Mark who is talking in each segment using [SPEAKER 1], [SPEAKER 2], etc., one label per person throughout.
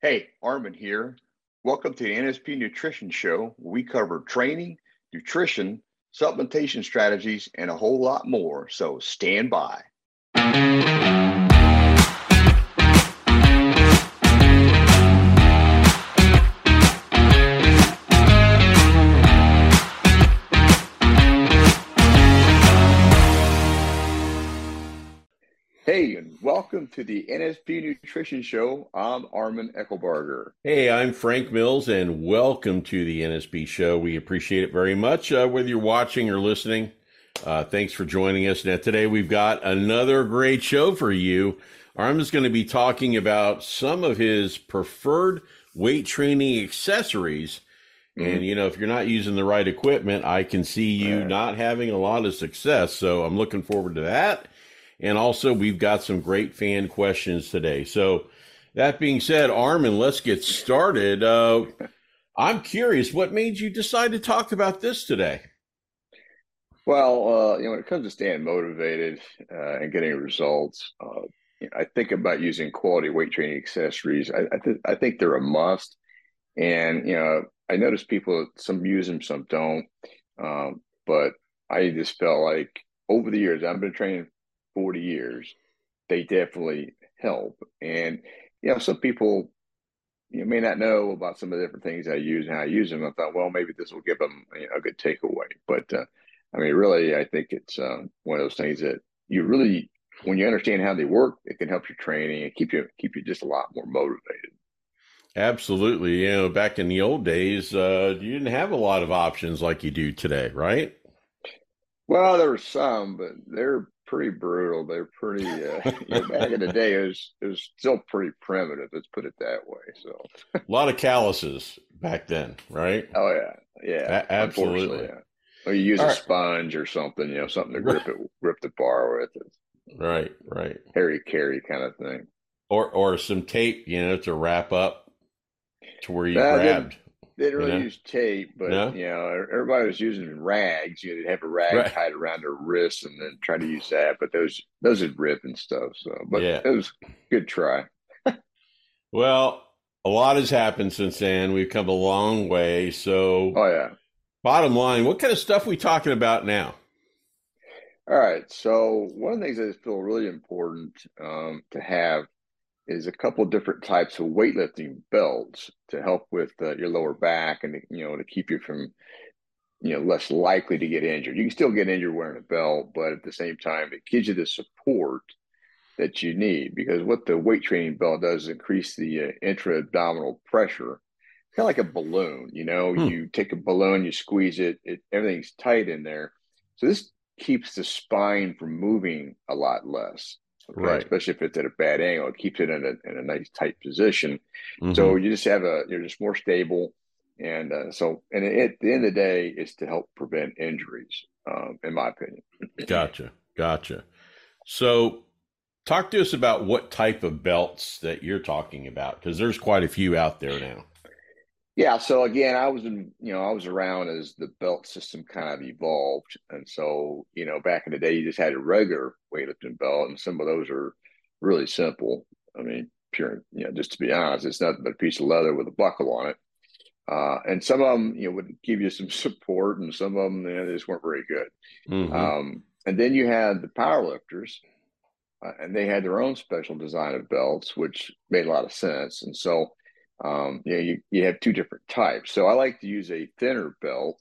[SPEAKER 1] Hey, Armin here. Welcome to the NSP Nutrition Show, we cover training, nutrition, supplementation strategies, and a whole lot more. So stand by. Welcome to the NSP Nutrition Show. I'm Armin Eckelbarger.
[SPEAKER 2] Hey, I'm Frank Mills, and welcome to the NSP Show. We appreciate it very much, uh, whether you're watching or listening. Uh, thanks for joining us. Now, today we've got another great show for you. Armin's going to be talking about some of his preferred weight training accessories. Mm-hmm. And, you know, if you're not using the right equipment, I can see you right. not having a lot of success. So I'm looking forward to that. And also, we've got some great fan questions today. So, that being said, Armin, let's get started. Uh, I'm curious, what made you decide to talk about this today?
[SPEAKER 1] Well, uh, you know, when it comes to staying motivated uh, and getting results, uh, you know, I think about using quality weight training accessories. I, I, th- I, think they're a must. And, you know, I notice people, some use them, some don't. Um, but I just felt like over the years, I've been training 40 years, they definitely help. And, you know, some people you may not know about some of the different things I use and how I use them. I thought, well, maybe this will give them you know, a good takeaway. But, uh, I mean, really, I think it's um, one of those things that you really, when you understand how they work, it can help your training and keep you keep you just a lot more motivated.
[SPEAKER 2] Absolutely. You know, back in the old days, uh, you didn't have a lot of options like you do today, right?
[SPEAKER 1] Well, there were some, but they're pretty brutal. They're pretty. Uh, you know, back in the day, it was it was still pretty primitive. Let's put it that way. So
[SPEAKER 2] a lot of calluses back then, right?
[SPEAKER 1] Oh yeah, yeah,
[SPEAKER 2] a- absolutely.
[SPEAKER 1] Yeah. Or you use All a right. sponge or something, you know, something to grip it, grip the bar with. It.
[SPEAKER 2] Right, right.
[SPEAKER 1] Harry carry kind of thing.
[SPEAKER 2] Or or some tape, you know, to wrap up to where you uh, grabbed.
[SPEAKER 1] They didn't really you know? use tape, but no? you know, everybody was using rags. You know, they'd have a rag right. tied around their wrists and then try to use that. But those those would rip and stuff. So, but yeah. it was good try.
[SPEAKER 2] well, a lot has happened since then. We've come a long way. So,
[SPEAKER 1] oh yeah.
[SPEAKER 2] Bottom line, what kind of stuff we talking about now?
[SPEAKER 1] All right. So one of the things that I feel really important um, to have is a couple different types of weightlifting belts to help with uh, your lower back and you know to keep you from you know less likely to get injured. You can still get injured wearing a belt, but at the same time, it gives you the support that you need because what the weight training belt does is increase the uh, intra abdominal pressure. It's Kind of like a balloon, you know. Hmm. You take a balloon, you squeeze it, it everything's tight in there. So this keeps the spine from moving a lot less. Okay? Right. Especially if it's at a bad angle, it keeps it in a, in a nice tight position. Mm-hmm. So you just have a, you're just more stable. And uh, so, and at the end of the day, it's to help prevent injuries, um, in my opinion.
[SPEAKER 2] gotcha. Gotcha. So, talk to us about what type of belts that you're talking about, because there's quite a few out there now.
[SPEAKER 1] Yeah. So again, I was in, you know, I was around as the belt system kind of evolved. And so, you know, back in the day, you just had a regular weightlifting belt, and some of those are really simple. I mean, pure, you know, just to be honest, it's nothing but a piece of leather with a buckle on it. Uh, and some of them, you know, would give you some support, and some of them, you know, they just weren't very good. Mm-hmm. Um, and then you had the power lifters, uh, and they had their own special design of belts, which made a lot of sense. And so, um, you know, you, you have two different types. So I like to use a thinner belt,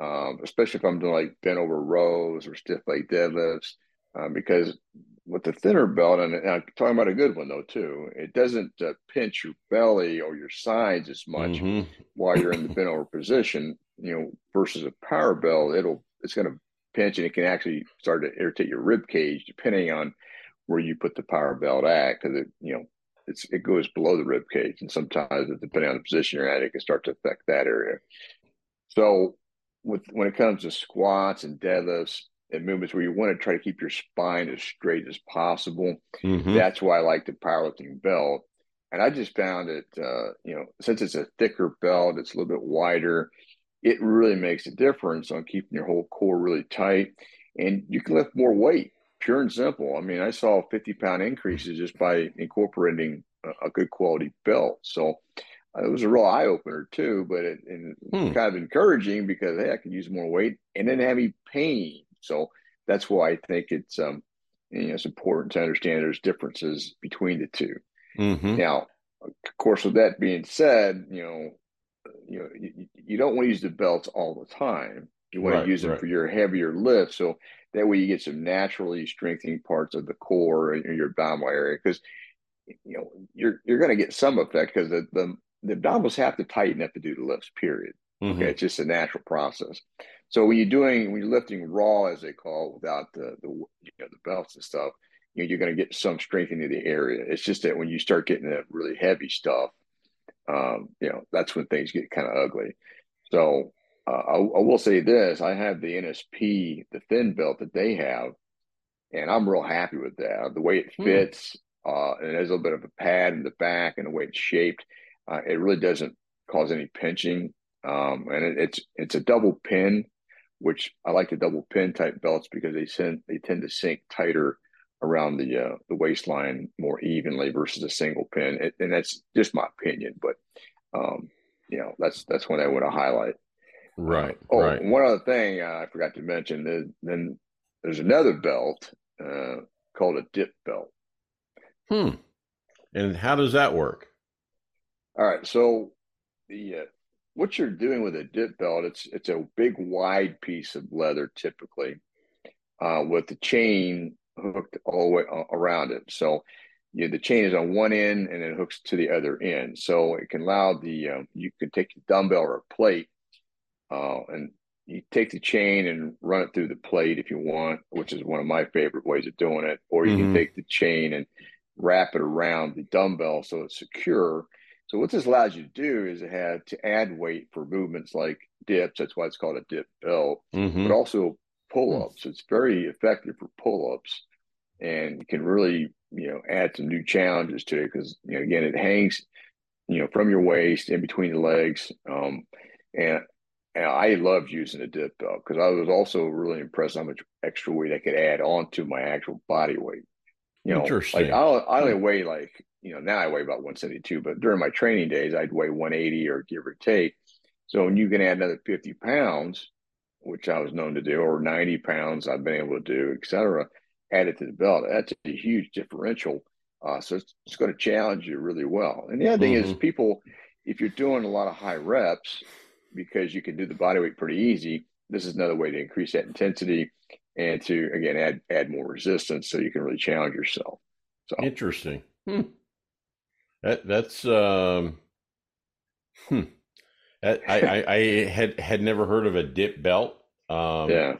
[SPEAKER 1] um, especially if I'm doing like bent over rows or stiff leg deadlifts, um, because with the thinner belt, and, and, I'm talking about a good one though too, it doesn't uh, pinch your belly or your sides as much mm-hmm. while you're in the bent over position. You know, versus a power belt, it'll it's going to pinch and it can actually start to irritate your rib cage depending on where you put the power belt at because it you know it's it goes below the rib cage, and sometimes depending on the position you're at, it can start to affect that area. So, with when it comes to squats and deadlifts and movements where you want to try to keep your spine as straight as possible, mm-hmm. that's why I like the powerlifting belt. And I just found it, uh, you know, since it's a thicker belt, it's a little bit wider. It really makes a difference on keeping your whole core really tight, and you can lift more weight pure and simple. I mean, I saw 50 pound increases just by incorporating a good quality belt. So uh, it was a real eye opener too, but it and hmm. kind of encouraging because hey, I can use more weight and then have any pain. So that's why I think it's um you know it's important to understand there's differences between the 2 mm-hmm. Now, of course, with that being said, you know, you know, you, you don't want to use the belts all the time. You want right, to use them right. for your heavier lifts. So that way you get some naturally strengthening parts of the core and your abdominal area. Because you know, you're you're gonna get some effect because the, the the abdominals have to tighten up to do the lifts, period. Mm-hmm. Okay. It's just a natural process. So when you're doing when you're lifting raw as they call it, without the the you know the belts and stuff, you know, you're going to get some strengthening of the area. It's just that when you start getting that really heavy stuff, um, you know, that's when things get kind of ugly. So uh, I, I, will say this: I have the NSP, the thin belt that they have, and I'm real happy with that. The way it hmm. fits, hmm. uh, and there's a little bit of a pad in the back, and the way it's shaped, uh, it really doesn't cause any pinching. Um, and it, it's it's a double pin, which I like the double pin type belts because they tend they tend to sink tighter around the uh, the waistline more evenly versus a single pin, it, and that's just my opinion. But um, you know, that's that's what I want to highlight.
[SPEAKER 2] Right.
[SPEAKER 1] Uh, oh,
[SPEAKER 2] right.
[SPEAKER 1] one other thing uh, I forgot to mention. Is, then there's another belt uh, called a dip belt.
[SPEAKER 2] Hmm. And how does that work?
[SPEAKER 1] All right. So the uh, what you're doing with a dip belt, it's it's a big wide piece of leather typically, uh, with the chain hooked all the way around it. So you know, the chain is on one end and it hooks to the other end. So it can allow the, um, you can take a dumbbell or a plate uh, and you take the chain and run it through the plate if you want, which is one of my favorite ways of doing it. Or you mm-hmm. can take the chain and wrap it around the dumbbell so it's secure. So what this allows you to do is it have to add weight for movements like dips. That's why it's called a dip belt, mm-hmm. but also pull ups. Hmm. It's very effective for pull ups and you can really, you know, add some new challenges to it because, you know, again, it hangs, you know, from your waist in between the legs. Um, and, and I loved using a dip belt because I was also really impressed how much extra weight I could add on to my actual body weight. You know, like I, I only weigh like, you know, now I weigh about 172, but during my training days, I'd weigh 180 or give or take. So when you can add another 50 pounds, which I was known to do, or 90 pounds I've been able to do, et cetera, added to the belt. That's a huge differential. Uh, so it's, it's, going to challenge you really well. And the other thing mm-hmm. is, people, if you're doing a lot of high reps, because you can do the body weight pretty easy, this is another way to increase that intensity and to again add add more resistance, so you can really challenge yourself. So
[SPEAKER 2] interesting. Hmm. That that's um. Hmm. I, I, I had had never heard of a dip belt. Um,
[SPEAKER 1] yeah.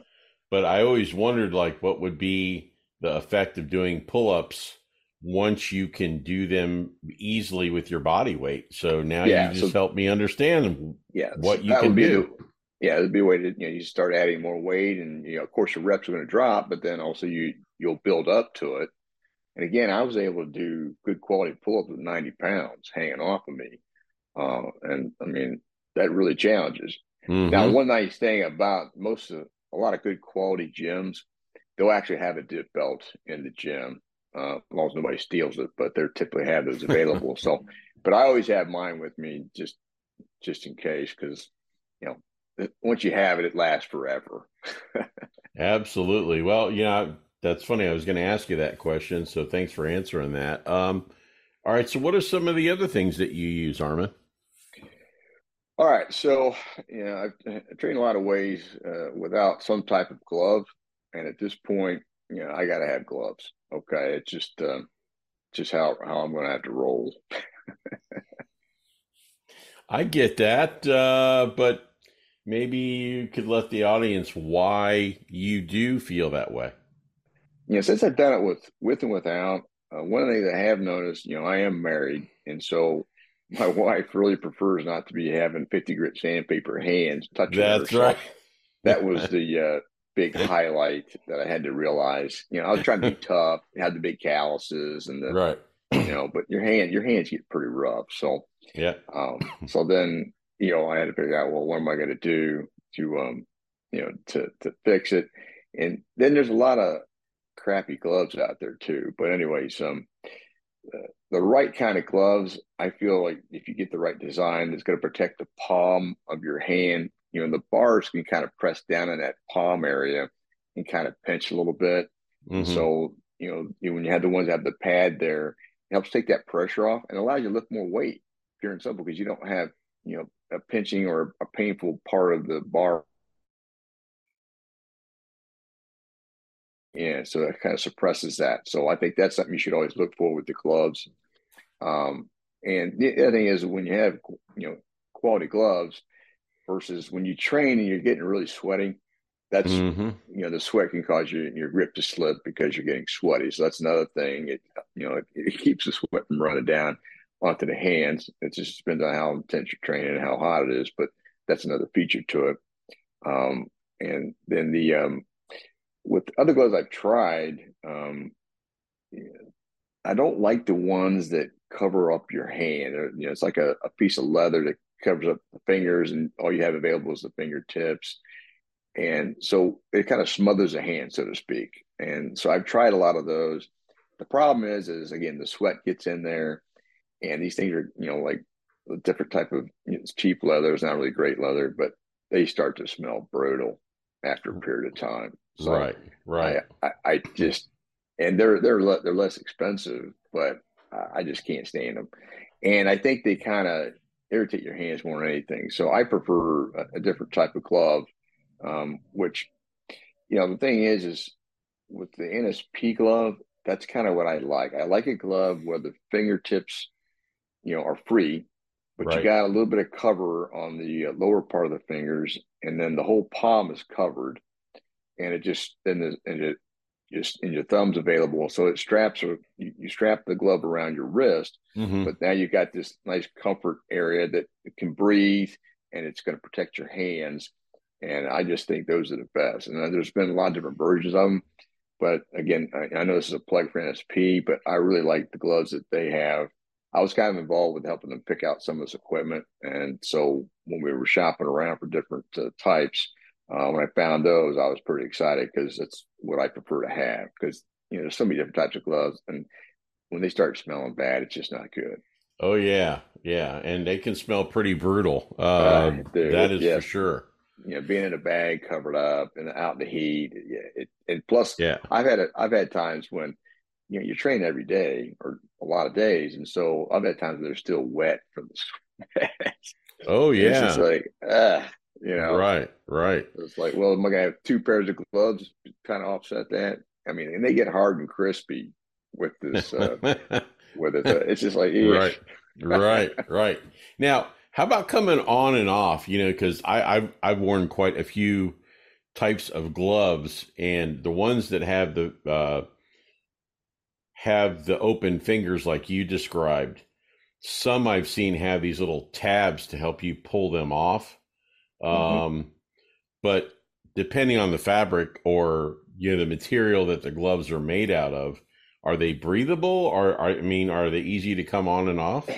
[SPEAKER 2] But I always wondered like what would be the effect of doing pull-ups once you can do them easily with your body weight. So now yeah, you just so, help me understand
[SPEAKER 1] yeah,
[SPEAKER 2] what you can do.
[SPEAKER 1] The, yeah, it'd be a way to you know you start adding more weight, and you know of course your reps are going to drop, but then also you you'll build up to it. And again, I was able to do good quality pull-ups with 90 pounds hanging off of me, uh, and I mean that really challenges. Mm-hmm. Now, one nice thing about most of a lot of good quality gyms, they'll actually have a dip belt in the gym, uh, as long as nobody steals it. But they're typically have those available. so, but I always have mine with me just just in case, because you know, once you have it, it lasts forever.
[SPEAKER 2] Absolutely. Well, you know, that's funny. I was going to ask you that question, so thanks for answering that. Um, all right. So, what are some of the other things that you use, Armin?
[SPEAKER 1] All right, so you know, I've, I've trained a lot of ways uh, without some type of glove, and at this point, you know, I got to have gloves. Okay, it's just uh, just how how I'm going to have to roll.
[SPEAKER 2] I get that, uh, but maybe you could let the audience why you do feel that way.
[SPEAKER 1] Yeah, since I've done it with with and without, uh, one of the things I have noticed, you know, I am married, and so my wife really prefers not to be having 50 grit sandpaper hands touching
[SPEAKER 2] That's right.
[SPEAKER 1] that was the uh, big highlight that I had to realize. You know, I was trying to be tough, had the big calluses and the,
[SPEAKER 2] right.
[SPEAKER 1] you know, but your hand, your hands get pretty rough. So,
[SPEAKER 2] yeah.
[SPEAKER 1] Um, so then, you know, I had to figure out, well, what am I going to do to, um, you know, to, to fix it? And then there's a lot of crappy gloves out there too. But anyways, um, the right kind of gloves, I feel like if you get the right design, it's going to protect the palm of your hand. You know, the bars can kind of press down in that palm area and kind of pinch a little bit. Mm-hmm. So, you know, when you have the ones that have the pad there, it helps take that pressure off and allows you to lift more weight pure and simple because you don't have, you know, a pinching or a painful part of the bar. Yeah, so that kind of suppresses that. So I think that's something you should always look for with the gloves. Um, and the other thing is when you have you know quality gloves versus when you train and you're getting really sweaty, that's mm-hmm. you know the sweat can cause your your grip to slip because you're getting sweaty. So that's another thing. It you know it, it keeps the sweat from running down onto the hands. It just depends on how intense you're training and how hot it is, but that's another feature to it. Um, and then the um, with other gloves I've tried, um, I don't like the ones that cover up your hand. You know, it's like a, a piece of leather that covers up the fingers, and all you have available is the fingertips. And so it kind of smothers the hand, so to speak. And so I've tried a lot of those. The problem is, is again, the sweat gets in there, and these things are, you know, like a different type of you know, it's cheap leather. It's not really great leather, but they start to smell brutal after a period of time.
[SPEAKER 2] So right, right.
[SPEAKER 1] I, I, I just and they're they're le- they're less expensive, but I just can't stand them. And I think they kind of irritate your hands more than anything. So I prefer a, a different type of glove, um, which, you know, the thing is, is with the NSP glove, that's kind of what I like. I like a glove where the fingertips, you know, are free, but right. you got a little bit of cover on the uh, lower part of the fingers, and then the whole palm is covered, and it just and, the, and it just and your thumbs available. So it straps or you, you strap the glove around your wrist, mm-hmm. but now you've got this nice comfort area that can breathe and it's going to protect your hands. And I just think those are the best. And there's been a lot of different versions of them. But again, I, I know this is a plug for NSP, but I really like the gloves that they have. I was kind of involved with helping them pick out some of this equipment. And so when we were shopping around for different uh, types, uh, when I found those, I was pretty excited because that's what I prefer to have. Because you know, there's so many different types of gloves, and when they start smelling bad, it's just not good.
[SPEAKER 2] Oh yeah, yeah, and they can smell pretty brutal. Uh, that is yeah. for sure.
[SPEAKER 1] You know, being in a bag covered up and out in the heat. Yeah, it, and plus, yeah, I've had a, I've had times when you know you train every day or a lot of days, and so I've had times they're still wet from the sweat.
[SPEAKER 2] Oh yeah,
[SPEAKER 1] it's just like ah, you know,
[SPEAKER 2] right, right.
[SPEAKER 1] It's like, well, am I gonna have two pairs of gloves to kind of offset that? I mean, and they get hard and crispy with this. Uh, with it, it's just like
[SPEAKER 2] right, right, right. Now, how about coming on and off? You know, because I I've, I've worn quite a few types of gloves, and the ones that have the uh, have the open fingers like you described. Some I've seen have these little tabs to help you pull them off. Mm-hmm. Um, but depending on the fabric or you know the material that the gloves are made out of, are they breathable or are, I mean, are they easy to come on and off?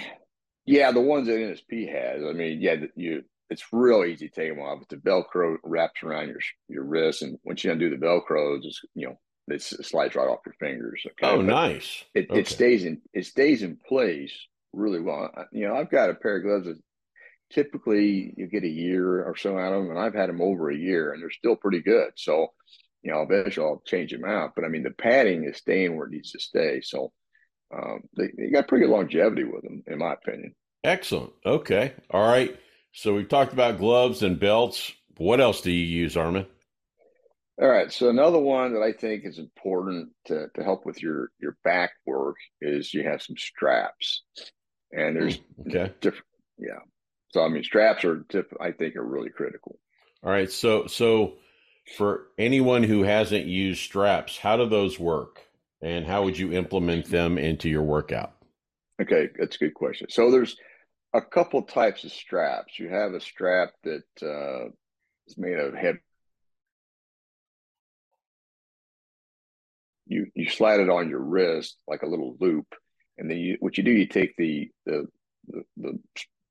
[SPEAKER 1] Yeah, the ones that NSP has. I mean, yeah, you it's real easy to take them off. But the Velcro wraps around your your wrist, and once you undo the Velcro, just you know, it slides right off your fingers.
[SPEAKER 2] Okay? Oh, but nice.
[SPEAKER 1] It, okay. it stays in it stays in place really well. You know, I've got a pair of gloves that typically you get a year or so out of them, and I've had them over a year, and they're still pretty good. So, you know, eventually I'll change them out. But I mean, the padding is staying where it needs to stay. So, um, they, they got pretty good longevity with them, in my opinion.
[SPEAKER 2] Excellent. Okay. All right. So we've talked about gloves and belts. What else do you use, Armin?
[SPEAKER 1] All right. So another one that I think is important to, to help with your your back work is you have some straps, and there's hmm, okay. different. Yeah. So I mean, straps are I think are really critical.
[SPEAKER 2] All right. So so for anyone who hasn't used straps, how do those work, and how would you implement them into your workout?
[SPEAKER 1] Okay, that's a good question. So there's a couple types of straps. You have a strap that uh, is made of head. You you slide it on your wrist like a little loop, and then you what you do you take the the the, the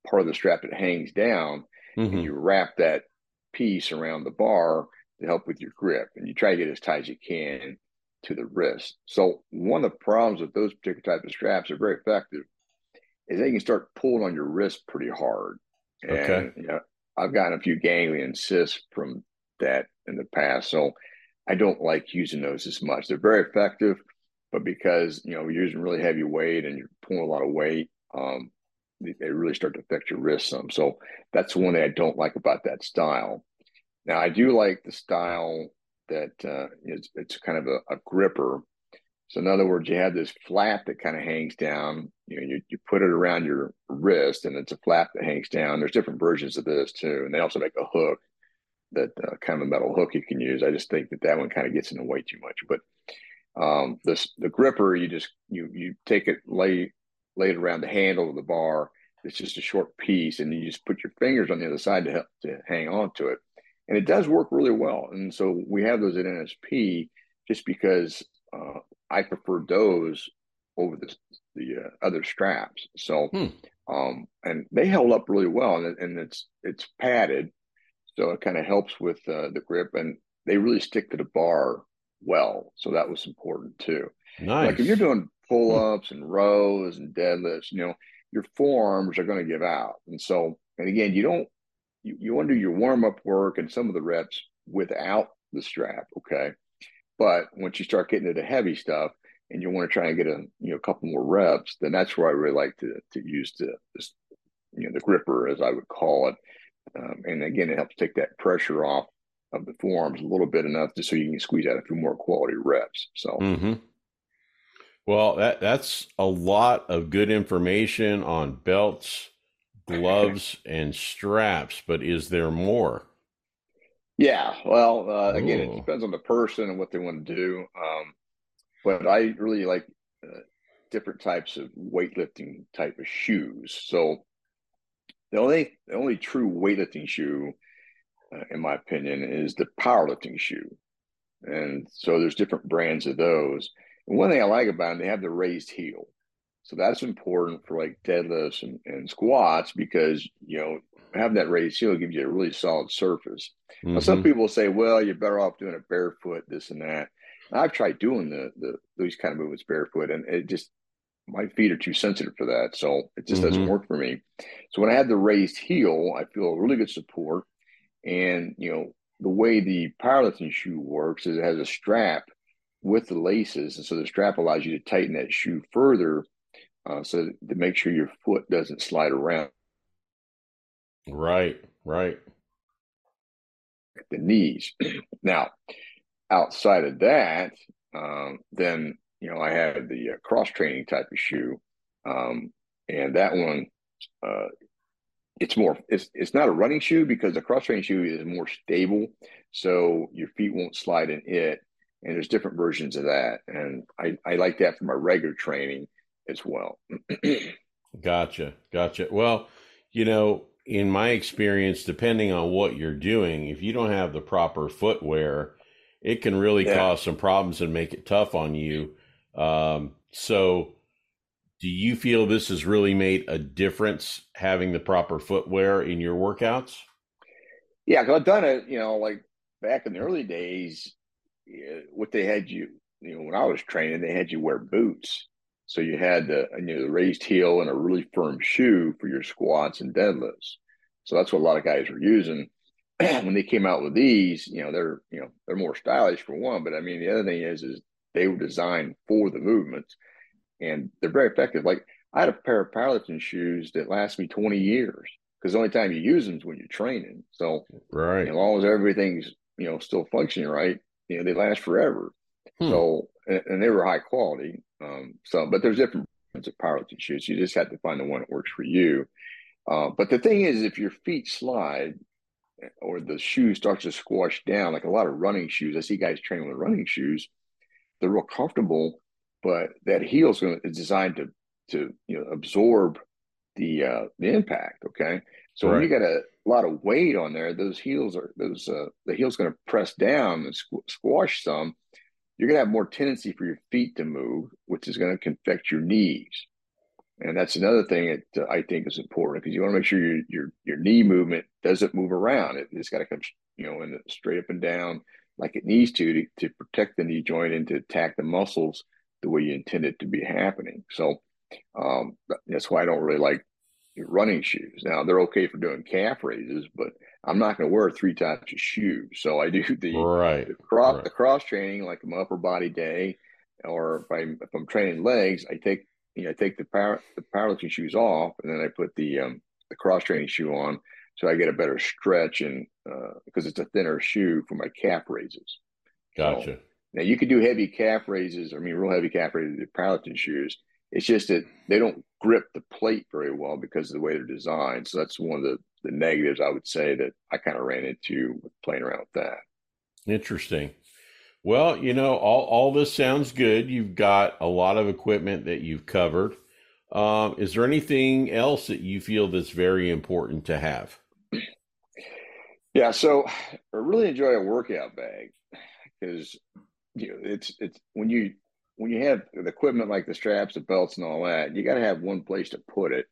[SPEAKER 1] part of the strap that hangs down, mm-hmm. and you wrap that piece around the bar to help with your grip. And you try to get as tight as you can. to the wrist. So one of the problems with those particular type of straps are very effective is they can start pulling on your wrist pretty hard. And okay. you know, I've gotten a few ganglion cysts from that in the past. So I don't like using those as much. They're very effective, but because you know you're using really heavy weight and you're pulling a lot of weight, um, they really start to affect your wrist some. So that's one thing I don't like about that style. Now I do like the style that uh, it's kind of a, a, gripper. So in other words, you have this flap that kind of hangs down. You know, you, you put it around your wrist, and it's a flap that hangs down. There's different versions of this too, and they also make a hook that uh, kind of a metal hook you can use. I just think that that one kind of gets in the way too much. But um, this the gripper, you just you you take it lay lay it around the handle of the bar. It's just a short piece, and you just put your fingers on the other side to help to hang on to it and it does work really well. And so we have those at NSP just because uh, I prefer those over the the uh, other straps. So, hmm. um, and they held up really well, and, and it's it's padded, so it kind of helps with uh, the grip, and they really stick to the bar well. So that was important too. Nice. Like if you're doing pull ups and rows and deadlifts, you know, your forearms are going to give out, and so and again, you don't you, you want to do your warm up work and some of the reps without the strap, okay? But once you start getting into the heavy stuff and you want to try and get a you know a couple more reps, then that's where I really like to to use the you know the gripper as I would call it. Um, and again, it helps take that pressure off of the forearms a little bit enough just so you can squeeze out a few more quality reps. So.
[SPEAKER 2] Mm-hmm. Well, that that's a lot of good information on belts, gloves and straps, but is there more?
[SPEAKER 1] Yeah, well, uh, again, it depends on the person and what they want to do. Um, but I really like uh, different types of weightlifting type of shoes. So the only the only true weightlifting shoe, uh, in my opinion, is the powerlifting shoe. And so there's different brands of those. And one thing I like about them, they have the raised heel. So that's important for like deadlifts and, and squats because, you know, having that raised heel gives you a really solid surface. Mm-hmm. Now, some mm-hmm. people say, well, you're better off doing it barefoot, this and that. And I've tried doing the, the these kind of movements barefoot, and it just my feet are too sensitive for that, so it just mm-hmm. doesn't work for me. So when I have the raised heel, I feel really good support, and you know the way the powerlifting shoe works is it has a strap with the laces, and so the strap allows you to tighten that shoe further uh, so to make sure your foot doesn't slide around.
[SPEAKER 2] Right, right.
[SPEAKER 1] The knees. now, outside of that, um, then you know I had the uh, cross training type of shoe, um, and that one, uh, it's more it's it's not a running shoe because the cross training shoe is more stable, so your feet won't slide in it. And there's different versions of that, and I I like that for my regular training as well.
[SPEAKER 2] gotcha. Gotcha. Well, you know, in my experience, depending on what you're doing, if you don't have the proper footwear, it can really yeah. cause some problems and make it tough on you. Um, so, do you feel this has really made a difference having the proper footwear in your workouts?
[SPEAKER 1] Yeah, because I've done it, you know, like back in the early days, what they had you, you know, when I was training, they had you wear boots. So you had the you know the raised heel and a really firm shoe for your squats and deadlifts. So that's what a lot of guys were using. when they came out with these, you know, they're you know they're more stylish for one, but I mean the other thing is is they were designed for the movements, and they're very effective. Like I had a pair of powerlifting shoes that last me 20 years because the only time you use them is when you're training. So
[SPEAKER 2] right,
[SPEAKER 1] as long as everything's you know still functioning right, you know they last forever. Hmm. So and, and, they were high quality. Um, so, but there's different kinds of powerlifting shoes. You just have to find the one that works for you. Uh, but the thing is, if your feet slide or the shoe starts to squash down, like a lot of running shoes, I see guys training with running shoes. They're real comfortable, but that heel is designed to to you know absorb the uh, the impact. Okay, so right. when you got a lot of weight on there, those heels are those uh, the heel's going to press down and squ- squash some, you're going to have more tendency for your feet to move, which is going to affect your knees. And that's another thing that uh, I think is important because you want to make sure your your your knee movement doesn't move around. It, has got to come, you know, in the, straight up and down. like it needs to, to to protect the knee joint and to attack the muscles the way you intend it to be happening. So um, that's why I don't really like running shoes. Now they're okay for doing calf raises, but I'm not going to wear three types of shoes. So I do the
[SPEAKER 2] right
[SPEAKER 1] the cross
[SPEAKER 2] right.
[SPEAKER 1] the cross training like my upper body day, or if I'm if I'm training legs, I take you know I take the power the powerlifting shoes off, and then I put the um, the cross training shoe on, so I get a better stretch and because uh, it's a thinner shoe for my calf raises.
[SPEAKER 2] Gotcha. So,
[SPEAKER 1] now you could do heavy calf raises. I mean, real heavy calf raises with powerlifting shoes. It's just that they don't grip the plate very well because of the way they're designed. So that's one of the, the negatives I would say that I kind of ran into with playing around with that.
[SPEAKER 2] Interesting. Well, you know, all, all this sounds good. You've got a lot of equipment that you've covered. Um, is there anything else that you feel that's very important to have?
[SPEAKER 1] Yeah, so I really enjoy a workout bag because you know it's it's when you when you have the equipment like the straps, the belts, and all that, you got to have one place to put it.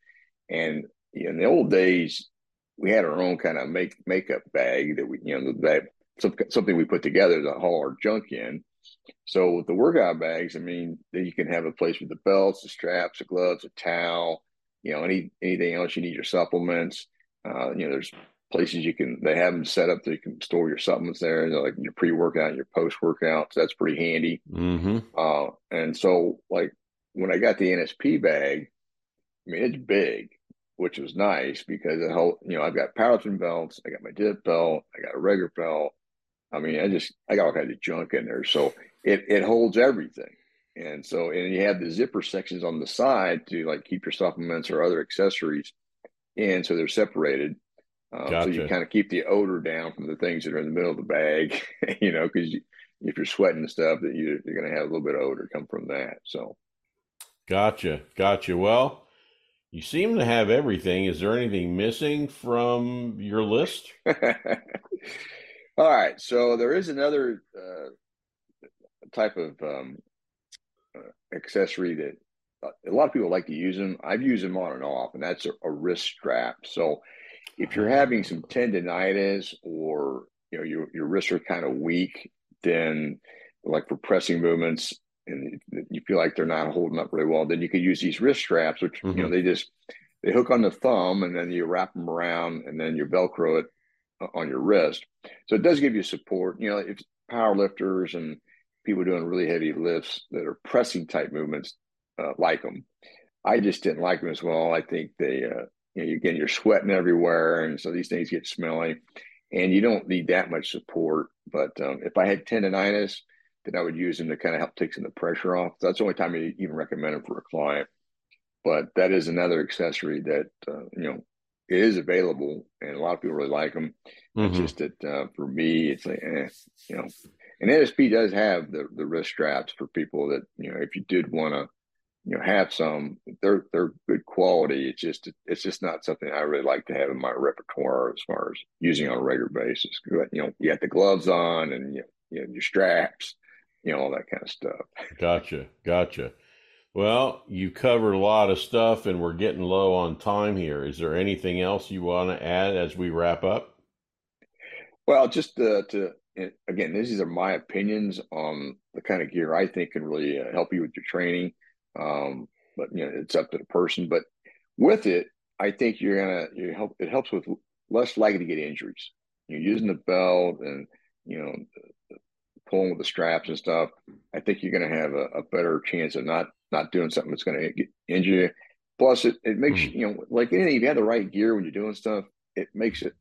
[SPEAKER 1] And in the old days, we had our own kind of make makeup bag that we you know that some, something we put together to haul our junk in. So with the workout bags, I mean, you can have a place with the belts, the straps, the gloves, a towel, you know, any anything else you need, your supplements. Uh, you know, there's places you can they have them set up that you can store your supplements there, like your pre workout, and your post workout. So that's pretty handy.
[SPEAKER 2] Mm-hmm.
[SPEAKER 1] Uh, and so, like when I got the NSP bag, I mean it's big, which was nice because it whole you know I've got powerlifting belts, I got my dip belt, I got a regular belt. I mean, I just I got all kinds of junk in there, so it it holds everything. And so, and you have the zipper sections on the side to like keep your supplements or other accessories in, so they're separated. Um, gotcha. So you kind of keep the odor down from the things that are in the middle of the bag, you know, because you, if you're sweating and stuff, that you, you're going to have a little bit of odor come from that. So,
[SPEAKER 2] gotcha, gotcha. Well, you seem to have everything. Is there anything missing from your list?
[SPEAKER 1] All right, so there is another uh, type of um, uh, accessory that uh, a lot of people like to use them. I've used them on and off, and that's a, a wrist strap. So if you're having some tendonitis or you know your your wrists are kind of weak, then like for pressing movements and you feel like they're not holding up really well, then you could use these wrist straps, which mm-hmm. you know mm-hmm. they just they hook on the thumb and then you wrap them around and then you velcro it on your wrist. So it does give you support. You know, if power lifters and people doing really heavy lifts that are pressing type movements uh, like them. I just didn't like them as well. I think they uh, you know, again, you're sweating everywhere, and so these things get smelly, and you don't need that much support. But um, if I had tendonitis, then I would use them to kind of help take some of the pressure off. That's the only time I even recommend them for a client. But that is another accessory that uh, you know is available, and a lot of people really like them. Mm-hmm. It's just that uh, for me, it's like, eh, you know, and NSP does have the the wrist straps for people that you know if you did want to you know have some they're they're good quality. It's just it's just not something i really like to have in my repertoire as far as using on a regular basis. You know you got the gloves on and you, you know, your straps you know all that kind of stuff.
[SPEAKER 2] Gotcha gotcha. Well you covered a lot of stuff and we're getting low on time here. Is there anything else you want to add as we wrap up?
[SPEAKER 1] Well just uh, to again these are my opinions on the kind of gear i think can really uh, help you with your training um, but you know, it's up to the person. But with it, I think you're gonna you help. It helps with less likely to get injuries. You're using the belt and you know pulling with the straps and stuff. I think you're going to have a, a, better chance of not not doing something that's going to injure you. Plus, it, it makes mm-hmm. you know like anything. If you have the right gear when you're doing stuff, it makes it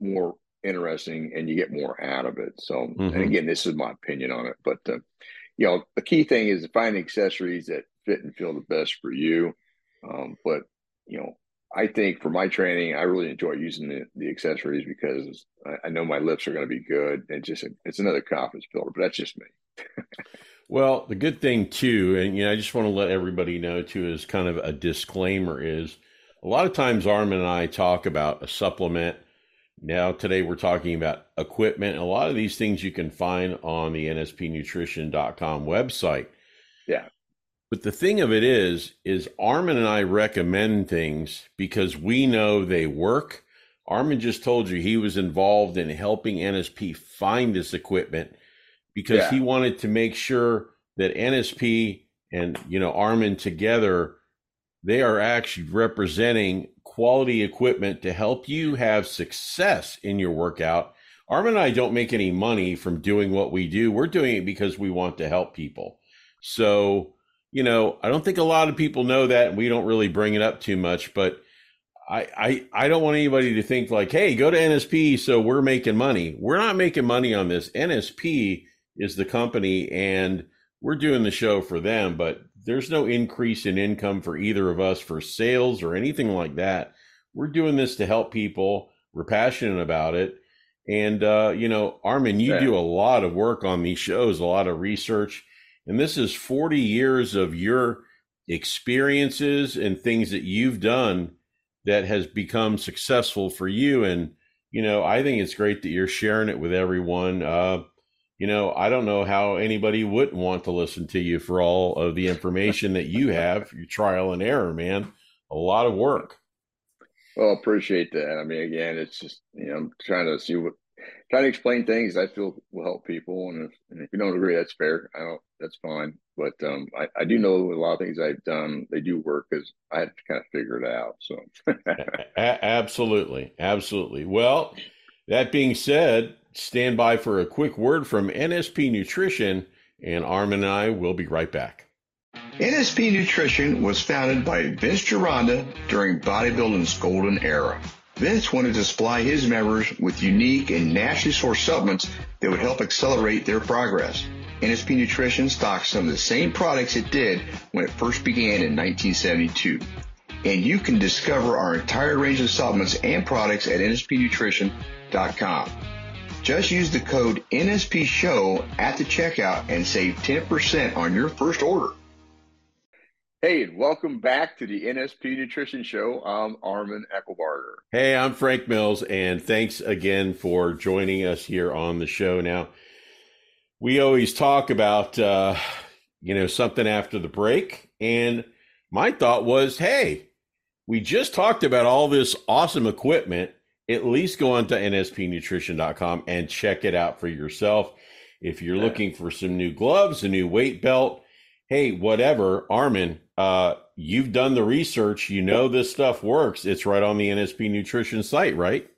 [SPEAKER 1] more interesting and you get more out of it. So, mm-hmm. and again, this is my opinion on it, but uh, you know, the key thing is to find accessories that fit and feel the best for you. Um, but you know, I think for my training, I really enjoy using the, the accessories because I, I know my lips are going to be good. And just it's another confidence builder, but that's just me.
[SPEAKER 2] well, the good thing too, and you know, I just want to let everybody know too, is kind of a disclaimer is a lot of times Armin and I talk about a supplement. Now today we're talking about equipment. A lot of these things you can find on the nspnutrition.com website.
[SPEAKER 1] Yeah.
[SPEAKER 2] But the thing of it is, is Armin and I recommend things because we know they work. Armin just told you he was involved in helping NSP find this equipment because yeah. he wanted to make sure that NSP and you know Armin together they are actually representing quality equipment to help you have success in your workout. Armin and I don't make any money from doing what we do. We're doing it because we want to help people. So, you know, I don't think a lot of people know that and we don't really bring it up too much, but I, I I don't want anybody to think like, hey, go to NSP so we're making money. We're not making money on this. NSP is the company and we're doing the show for them, but there's no increase in income for either of us for sales or anything like that. We're doing this to help people. We're passionate about it. And, uh, you know, Armin, you yeah. do a lot of work on these shows, a lot of research. And this is 40 years of your experiences and things that you've done that has become successful for you. And, you know, I think it's great that you're sharing it with everyone. Uh, you know, I don't know how anybody wouldn't want to listen to you for all of the information that you have, your trial and error, man. A lot of work.
[SPEAKER 1] Well, appreciate that. I mean, again, it's just, you know, I'm trying to see what, trying to explain things I feel will help people. And if, and if you don't agree, that's fair. I don't, that's fine. But um, I, I do know a lot of things I've done, they do work because I had to kind of figure it out. So,
[SPEAKER 2] a- absolutely. Absolutely. Well, that being said, stand by for a quick word from NSP Nutrition, and Armin and I will be right back.
[SPEAKER 3] NSP Nutrition was founded by Vince Gironda during bodybuilding's golden era. Vince wanted to supply his members with unique and naturally sourced supplements that would help accelerate their progress. NSP Nutrition stocks some of the same products it did when it first began in 1972. And you can discover our entire range of supplements and products at nspnutrition.com. Just use the code NSP Show at the checkout and save 10% on your first order.
[SPEAKER 1] Hey, and welcome back to the NSP Nutrition Show. I'm Armin Eckelbarger.
[SPEAKER 2] Hey, I'm Frank Mills, and thanks again for joining us here on the show. Now, we always talk about, uh, you know, something after the break, and my thought was, hey, we just talked about all this awesome equipment at least go on to nspnutrition.com and check it out for yourself. If you're looking for some new gloves, a new weight belt, hey, whatever, Armin, uh, you've done the research. You know this stuff works. It's right on the NSP Nutrition site, right?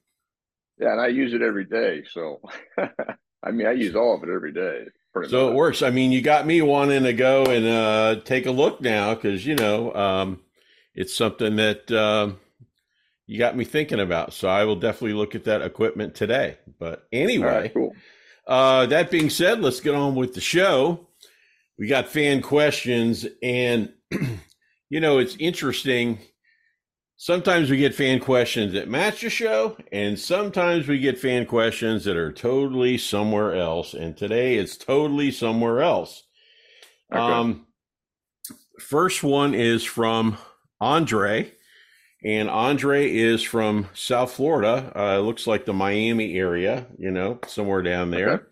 [SPEAKER 1] Yeah, and I use it every day. So, I mean, I use all of it every day.
[SPEAKER 2] So much. it works. I mean, you got me wanting to go and uh, take a look now because you know um, it's something that. Uh, you got me thinking about. So I will definitely look at that equipment today. But anyway, right, cool. uh, that being said, let's get on with the show. We got fan questions, and you know it's interesting. Sometimes we get fan questions that match the show, and sometimes we get fan questions that are totally somewhere else. And today it's totally somewhere else. Okay. Um, first one is from Andre and Andre is from South Florida. Uh, looks like the Miami area, you know, somewhere down there. Okay.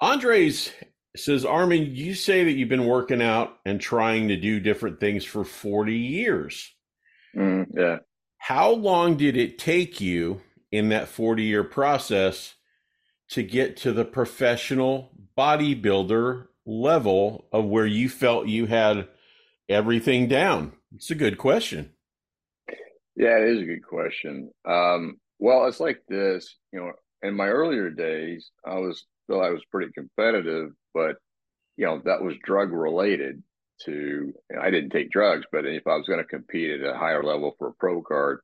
[SPEAKER 2] Andre's says, Armin, you say that you've been working out and trying to do different things for 40 years.
[SPEAKER 1] Mm, yeah.
[SPEAKER 2] How long did it take you in that 40 year process to get to the professional bodybuilder level of where you felt you had everything down? It's a good question.
[SPEAKER 1] Yeah, it is a good question. Um, well, it's like this, you know, in my earlier days, I was still I was pretty competitive, but you know, that was drug related to I didn't take drugs, but if I was going to compete at a higher level for a pro card,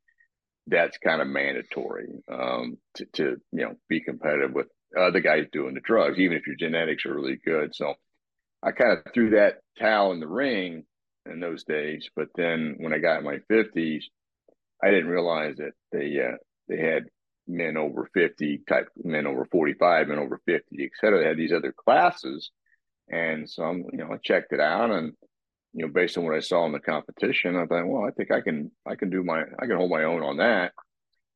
[SPEAKER 1] that's kind of mandatory um, to, to you know be competitive with other guys doing the drugs, even if your genetics are really good. So I kind of threw that towel in the ring in those days. But then when I got in my fifties, I didn't realize that they uh, they had men over 50 type men over 45 men over 50 et cetera they had these other classes and so i'm you know i checked it out and you know based on what i saw in the competition i thought well i think i can i can do my i can hold my own on that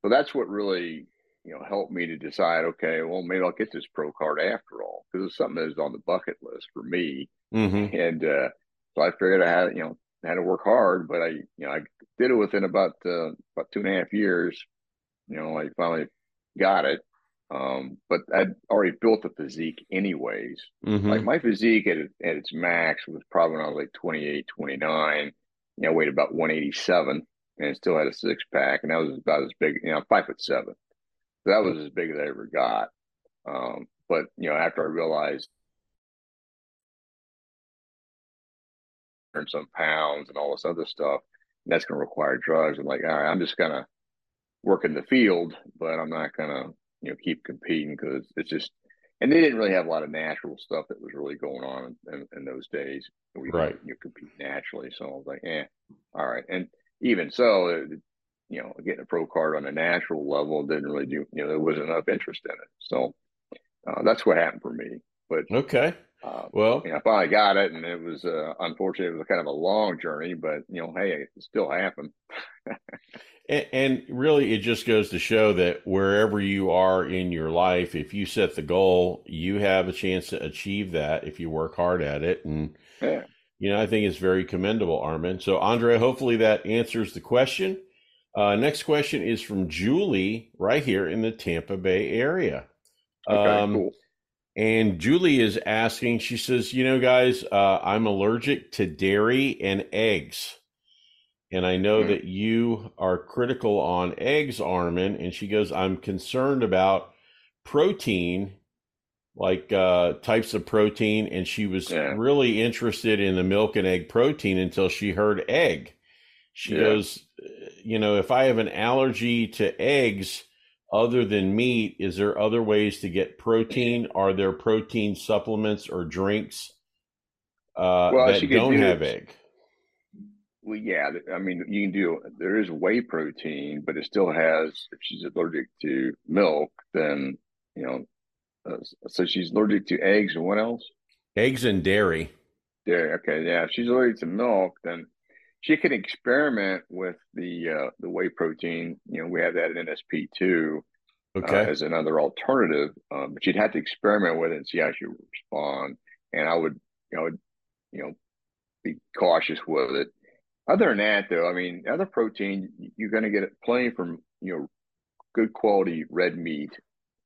[SPEAKER 1] so that's what really you know helped me to decide okay well maybe i'll get this pro card after all because it's something that is on the bucket list for me mm-hmm. and uh, so i figured i had you know had to work hard but i you know i did it within about uh, about two and a half years. You know, I finally got it. Um, but I'd already built the physique anyways. Mm-hmm. Like my physique at, at its max was probably when I was like 28, 29. You know, I weighed about 187 and still had a six pack. And that was about as big, you know, five foot seven. So that was as big as I ever got. Um, but, you know, after I realized some pounds and all this other stuff, that's going to require drugs. I'm like, all right, I'm just going to work in the field, but I'm not going to you know keep competing because it's just and they didn't really have a lot of natural stuff that was really going on in, in those days. We right. you know, compete naturally, so I was like, eh, all right. And even so, it, you know, getting a pro card on a natural level didn't really do. You know, there wasn't enough interest in it. So uh, that's what happened for me. But
[SPEAKER 2] okay, uh, well,
[SPEAKER 1] you know, I finally got it, and it was uh, unfortunately it was kind of a long journey, but you know, hey, it still happened.
[SPEAKER 2] And, and, really, it just goes to show that wherever you are in your life, if you set the goal, you have a chance to achieve that if you work hard at it. And, yeah. you know, I think it's very commendable, Armin. So, Andre, hopefully that answers the question. Uh, next question is from Julie, right here in the Tampa Bay area. Okay, um, cool. And Julie is asking, she says, you know, guys, uh, I'm allergic to dairy and eggs. And I know mm-hmm. that you are critical on eggs, Armin. And she goes, I'm concerned about protein, like uh, types of protein. And she was yeah. really interested in the milk and egg protein until she heard egg. She yeah. goes, you know, if I have an allergy to eggs other than meat, is there other ways to get protein? Are there protein supplements or drinks uh, well, that don't have egg?
[SPEAKER 1] Well, yeah, I mean, you can do. There is whey protein, but it still has. If she's allergic to milk, then you know. Uh, so she's allergic to eggs and what else?
[SPEAKER 2] Eggs and dairy.
[SPEAKER 1] Dairy. Okay, yeah. If she's allergic to milk, then she can experiment with the uh, the whey protein. You know, we have that at NSP too. Uh, okay. Uh, as another alternative, um, but she'd have to experiment with it and see how she would respond. And I would, you know, you know, be cautious with it other than that, though, I mean, other protein you're going to get plenty from you know good quality red meat.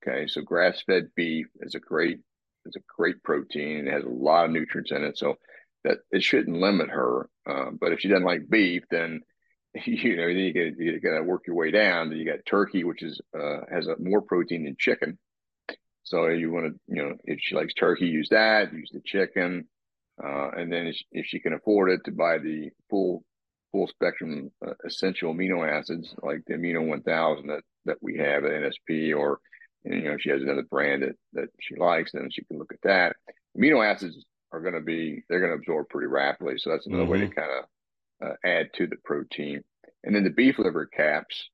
[SPEAKER 1] Okay, so grass fed beef is a great is a great protein. It has a lot of nutrients in it, so that it shouldn't limit her. Um, but if she doesn't like beef, then you know then you got you got to work your way down. Then you got turkey, which is uh, has a, more protein than chicken. So you want to you know if she likes turkey, use that. Use the chicken. Uh, and then if she can afford it to buy the full full spectrum uh, essential amino acids like the amino 1000 that that we have at NSP or you know she has another brand that that she likes then she can look at that amino acids are going to be they're going to absorb pretty rapidly so that's another mm-hmm. way to mm-hmm. kind of uh, add to the protein and then the beef liver caps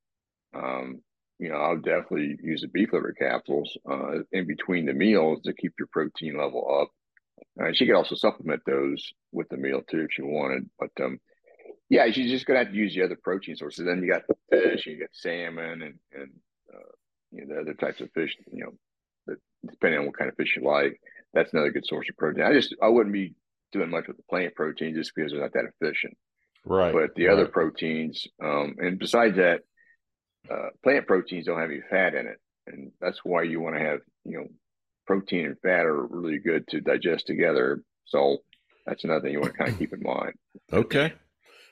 [SPEAKER 1] um, you know I'll definitely use the beef liver capsules uh, in between the meals to keep your protein level up uh, she could also supplement those with the meal too if she wanted. But um, yeah, she's just gonna have to use the other protein sources. Then you got fish, you got salmon, and and uh, you know the other types of fish. You know, that, depending on what kind of fish you like, that's another good source of protein. I just I wouldn't be doing much with the plant protein just because they're not that efficient.
[SPEAKER 2] Right.
[SPEAKER 1] But the
[SPEAKER 2] right.
[SPEAKER 1] other proteins, um, and besides that, uh, plant proteins don't have any fat in it, and that's why you want to have you know protein and fat are really good to digest together. So that's another thing you want to kind of keep in mind.
[SPEAKER 2] Okay.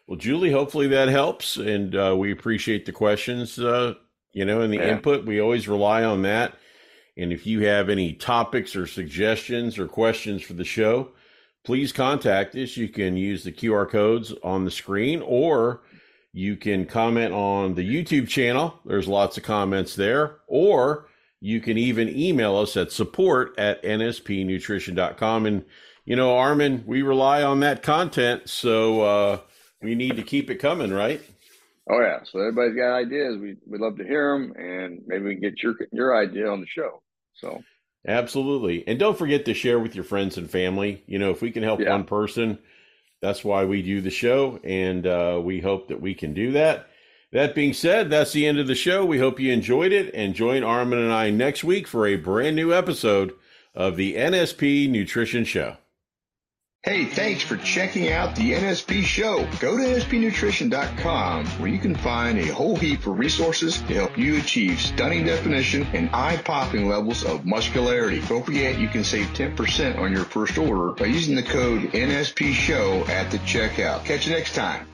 [SPEAKER 2] Well, Julie, hopefully that helps, and uh, we appreciate the questions. Uh, you know, and the yeah. input. We always rely on that. And if you have any topics or suggestions or questions for the show, please contact us. You can use the QR codes on the screen, or you can comment on the YouTube channel. There's lots of comments there, or you can even email us at support at nspnutrition.com. And, you know, Armin, we rely on that content. So uh, we need to keep it coming, right?
[SPEAKER 1] Oh, yeah. So everybody's got ideas. We, we'd love to hear them and maybe we can get your, your idea on the show. So
[SPEAKER 2] absolutely. And don't forget to share with your friends and family. You know, if we can help yeah. one person, that's why we do the show. And uh, we hope that we can do that. That being said, that's the end of the show. We hope you enjoyed it and join Armin and I next week for a brand new episode of the NSP Nutrition Show.
[SPEAKER 1] Hey, thanks for checking out the NSP show. Go to nspnutrition.com where you can find a whole heap of resources to help you achieve stunning definition and eye-popping levels of muscularity. Don't forget you can save 10% on your first order by using the code NSP show at the checkout. Catch you next time.